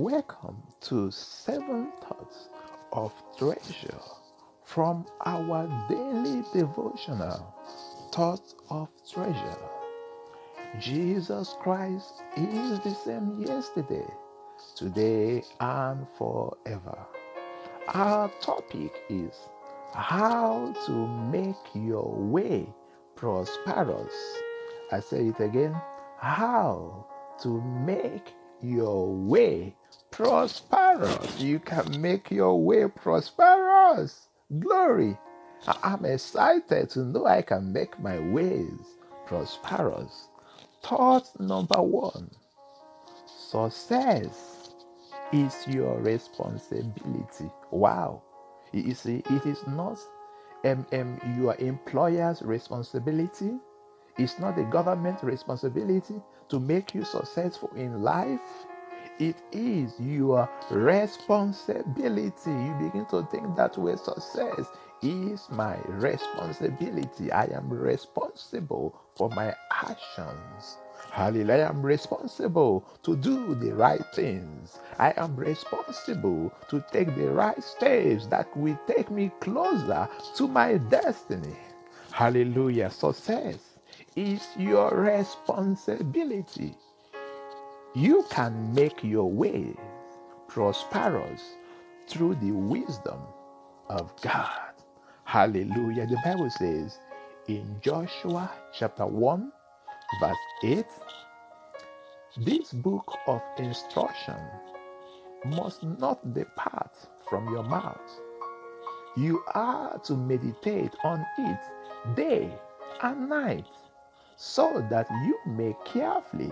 Welcome to Seven Thoughts of Treasure from our daily devotional Thoughts of Treasure. Jesus Christ is the same yesterday, today, and forever. Our topic is how to make your way prosperous. I say it again how to make your way prosperous. You can make your way prosperous. Glory. I'm excited to know I can make my ways prosperous. Thought number one success is your responsibility. Wow. You see, it is not um, um, your employer's responsibility, it's not the government responsibility to make you successful in life. It is your responsibility. You begin to think that way success is my responsibility. I am responsible for my actions. Hallelujah. I am responsible to do the right things. I am responsible to take the right steps that will take me closer to my destiny. Hallelujah. Success is your responsibility. You can make your way prosperous through the wisdom of God. Hallelujah. The Bible says in Joshua chapter 1, verse 8 this book of instruction must not depart from your mouth. You are to meditate on it day and night so that you may carefully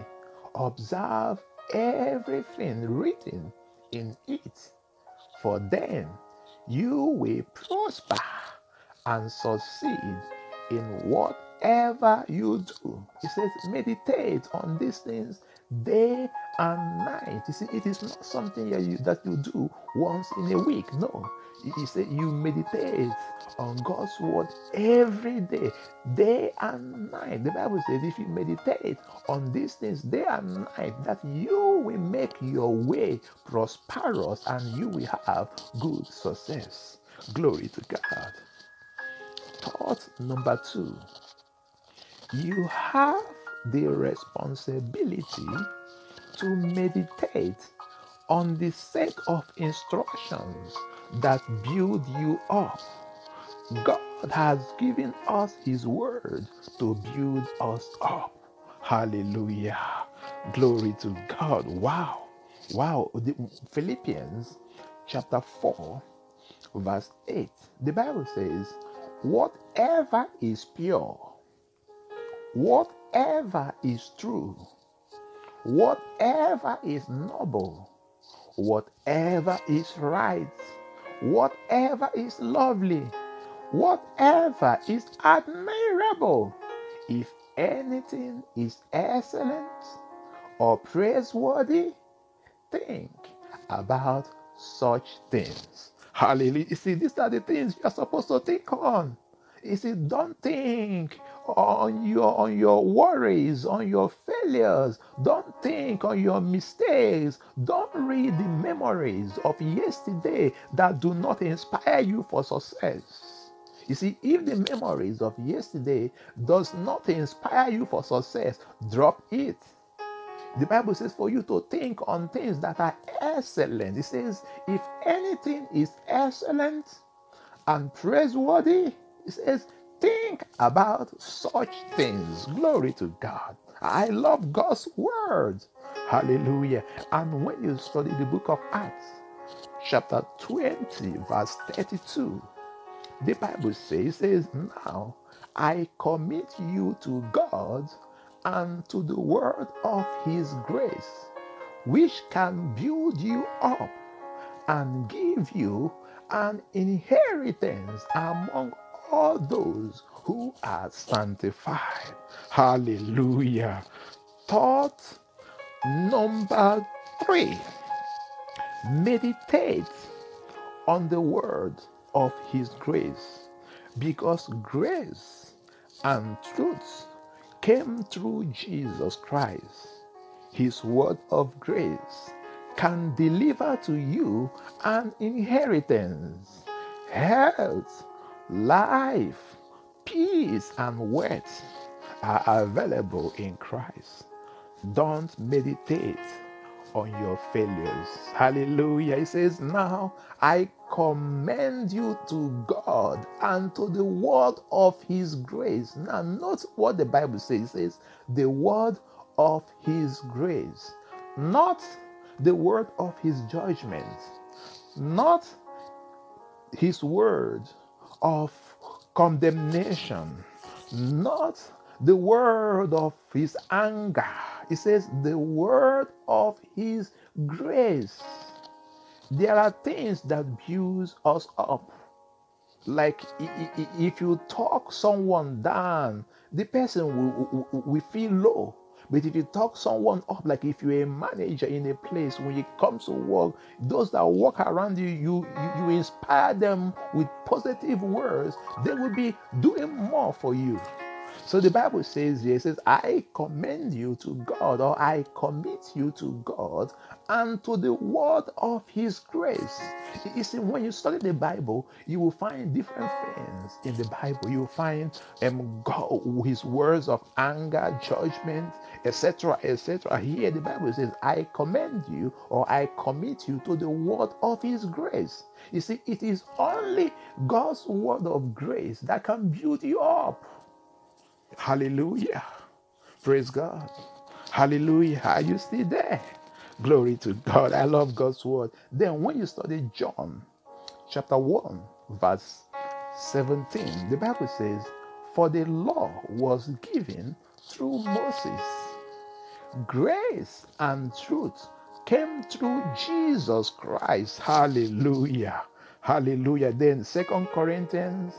observe everything written in it. For then you will prosper and succeed in whatever you do. He says, meditate on these things day and night. You see, it is not something that you, that you do once in a week. No. He said you meditate on God's word every day, day and night. The Bible says if you meditate on these things day and night, that you will make your way prosperous and you will have good success. Glory to God. Thought number two you have the responsibility to meditate on the set of instructions that build you up. God has given us His word to build us up. Hallelujah. Glory to God. Wow. Wow. The Philippians chapter 4, verse 8. The Bible says, Whatever is pure, whatever is true, whatever is noble, whatever is right, whatever is lovely, whatever is admirable, if anything is excellent or praiseworthy, think about such things. Hallelujah. You see, these are the things you're supposed to think on. You see, don't think on your on your worries, on your failures. Don't think on your mistakes. Don't read the memories of yesterday that do not inspire you for success. You see, if the memories of yesterday does not inspire you for success, drop it. The Bible says for you to think on things that are excellent. It says, if anything is excellent and praiseworthy, it says, think about such things. Glory to God. I love God's word. Hallelujah. And when you study the book of Acts, chapter 20, verse 32, the Bible says, says, Now I commit you to God and to the word of his grace, which can build you up and give you an inheritance among all those who are sanctified. Hallelujah. Thought number three meditate on the word of his grace because grace and truth came through Jesus Christ. His word of grace can deliver to you an inheritance, health, life, peace, and wealth are available in Christ. Don't meditate on your failures. Hallelujah. He says, Now I commend you to God and to the word of his grace. Now, note what the Bible says. It says, The word of his grace, not the word of his judgment, not his word of condemnation, not the word of his anger. It says the word of his grace. There are things that build us up. Like if you talk someone down, the person will, will, will feel low. But if you talk someone up, like if you're a manager in a place, when you come to work, those that walk around you, you, you, you inspire them with positive words, they will be doing more for you. So the Bible says here, it says, I commend you to God, or I commit you to God and to the word of his grace. You see, when you study the Bible, you will find different things in the Bible. You will find um, God, his words of anger, judgment, etc., etc. Here the Bible says, I commend you or I commit you to the word of his grace. You see, it is only God's word of grace that can build you up. Hallelujah. Praise God. Hallelujah. Are you still there? Glory to God. I love God's word. Then, when you study John chapter 1, verse 17, the Bible says, For the law was given through Moses, grace and truth came through Jesus Christ. Hallelujah. Hallelujah. Then, Second Corinthians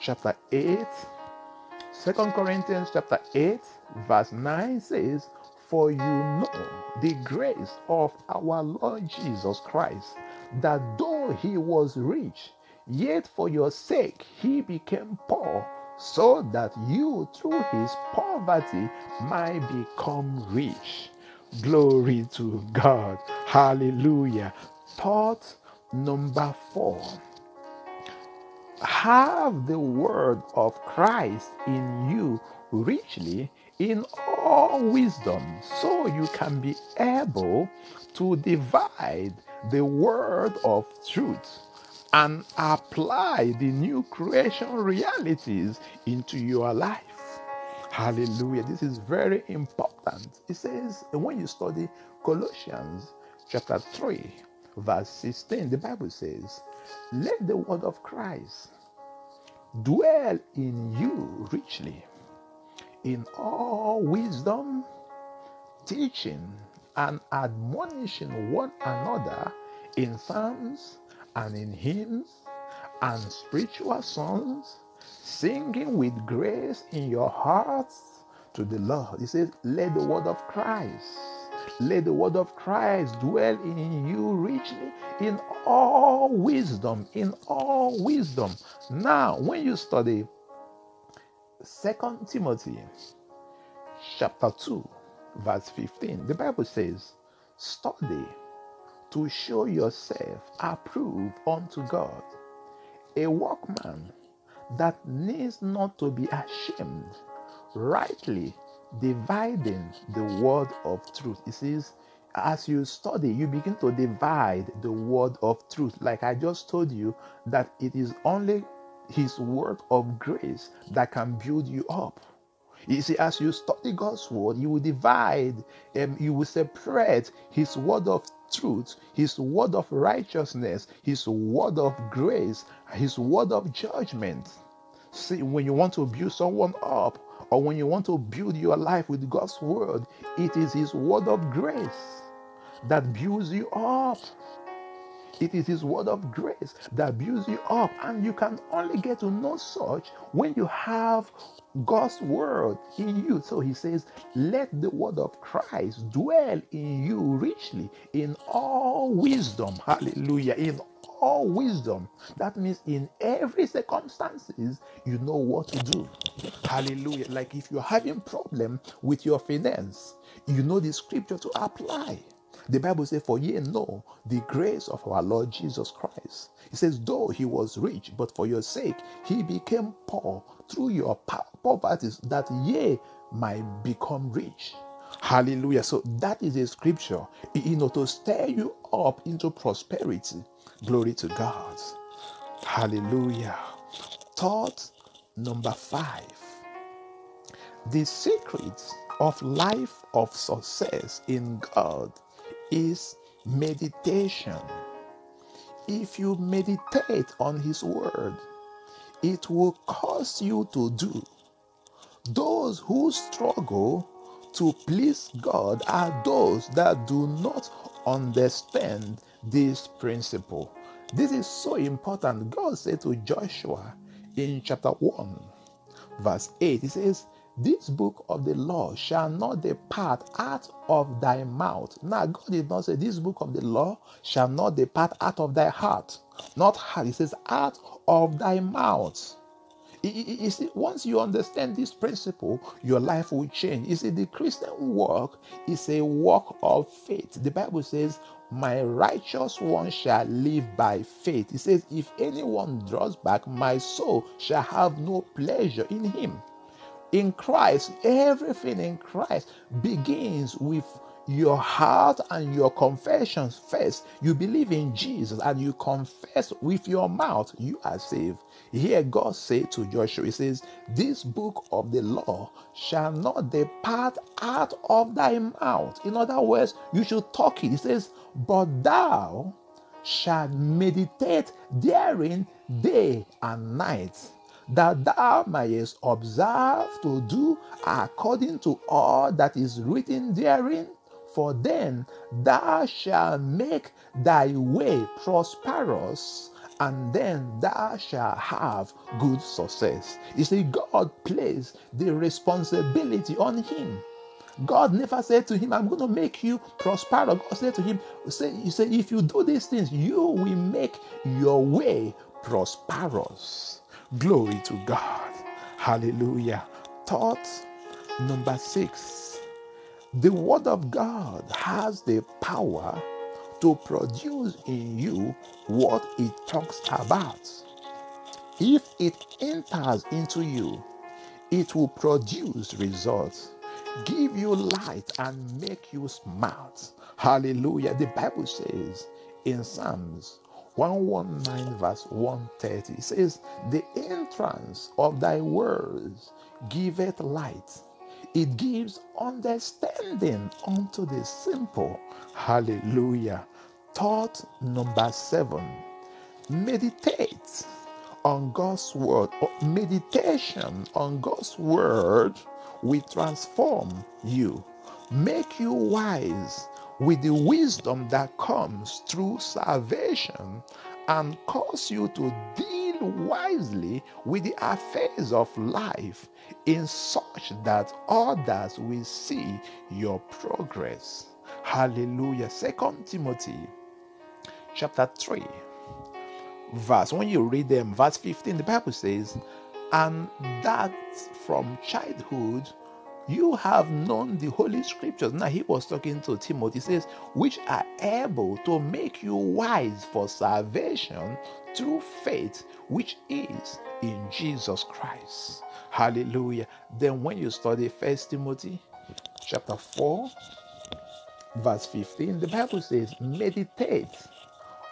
chapter 8 Second Corinthians chapter 8, verse 9 says, For you know the grace of our Lord Jesus Christ, that though he was rich, yet for your sake he became poor, so that you through his poverty might become rich. Glory to God. Hallelujah. Thought number four have the word of Christ in you richly in all wisdom, so you can be able to divide the word of truth and apply the new creation realities into your life. Hallelujah. This is very important. It says when you study Colossians chapter 3, verse 16, the Bible says, Let the word of Christ dwell in you richly in all wisdom, teaching and admonishing one another in psalms and in hymns and spiritual songs, singing with grace in your hearts to the Lord. He says, Let the word of Christ, let the word of Christ dwell in you richly in all wisdom, in all wisdom. Now, when you study Second Timothy chapter 2, verse 15, the Bible says, Study to show yourself approved unto God, a workman that needs not to be ashamed, rightly dividing the word of truth. It says, as you study, you begin to divide the word of truth. Like I just told you, that it is only His word of grace that can build you up. You see, as you study God's word, you will divide and you will separate His word of truth, His word of righteousness, His word of grace, His word of judgment. See, when you want to build someone up, or when you want to build your life with God's word, it is His word of grace that builds you up. It is His word of grace that builds you up. And you can only get to know such when you have God's word in you. So He says, Let the word of Christ dwell in you richly in all wisdom. Hallelujah. In all wisdom. That means in every circumstances, you know what to do. Hallelujah. Like if you're having problem with your finance, you know the scripture to apply. The Bible says, For ye know the grace of our Lord Jesus Christ. It says, Though he was rich, but for your sake he became poor through your poverty, that ye might become rich. Hallelujah. So that is a scripture, you know, to stir you up into prosperity. Glory to God. Hallelujah. Thought number five the secret of life of success in God is meditation. If you meditate on His Word, it will cause you to do. Those who struggle to please God are those that do not understand this principle. This is so important. God said to Joshua in chapter 1, verse 8, He says, this book of the law shall not depart out of thy mouth. Now, God did not say, This book of the law shall not depart out of thy heart. Not heart, He says, out of thy mouth. You see, once you understand this principle, your life will change. You see, the Christian walk is a walk of faith. The Bible says, My righteous one shall live by faith. It says, If anyone draws back, my soul shall have no pleasure in him in Christ, everything in Christ begins with your heart and your confessions first. You believe in Jesus and you confess with your mouth, you are saved. Here, God said to Joshua, He says, This book of the law shall not depart out of thy mouth. In other words, you should talk it. He says, But thou shalt meditate therein day and night that thou mayest observe to do according to all that is written therein. For then thou shalt make thy way prosperous, and then thou shalt have good success. You see, God placed the responsibility on him. God never said to him, I'm going to make you prosperous. God said to him, say, said, if you do these things, you will make your way prosperous. Glory to God. Hallelujah. Thought number six the Word of God has the power to produce in you what it talks about. If it enters into you, it will produce results, give you light, and make you smart. Hallelujah. The Bible says in Psalms 119 verse 130 it says, The entrance of thy words giveth light. It gives understanding unto the simple. Hallelujah. Thought number seven. Meditate on God's word. Oh, meditation on God's word will transform you, make you wise, with the wisdom that comes through salvation and cause you to wisely with the affairs of life in such that others will see your progress. Hallelujah. Second Timothy chapter 3 verse when you read them verse 15 the bible says and that from childhood you have known the Holy Scriptures. Now, he was talking to Timothy, says, which are able to make you wise for salvation through faith, which is in Jesus Christ. Hallelujah. Then, when you study First Timothy chapter 4, verse 15, the Bible says, meditate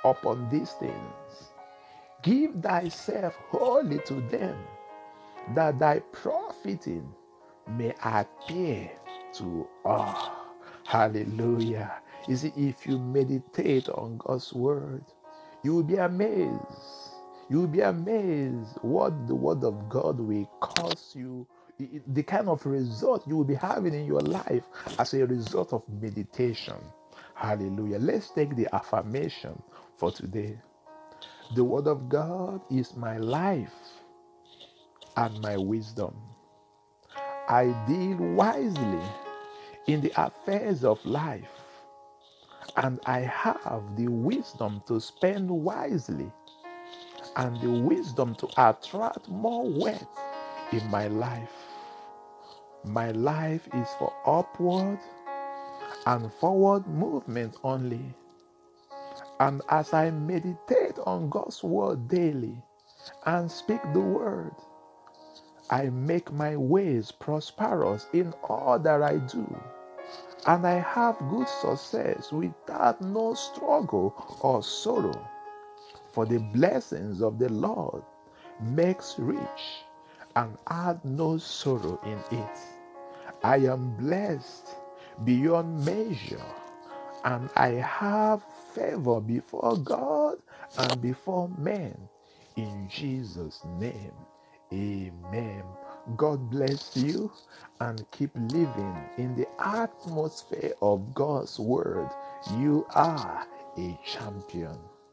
upon these things, give thyself wholly to them, that thy profiting may appear to all. Hallelujah. You see, if you meditate on God's word, you will be amazed. You will be amazed what the word of God will cause you, the kind of result you will be having in your life as a result of meditation. Hallelujah. Let's take the affirmation for today. The word of God is my life and my wisdom. I deal wisely in the affairs of life, and I have the wisdom to spend wisely and the wisdom to attract more wealth in my life. My life is for upward and forward movement only. And as I meditate on God's word daily and speak the word, I make my ways prosperous in all that I do. And I have good success without no struggle or sorrow. For the blessings of the Lord makes rich and add no sorrow in it. I am blessed beyond measure, and I have favor before God and before men. In Jesus' name, amen. God bless you and keep living in the atmosphere of God's word. You are a champion.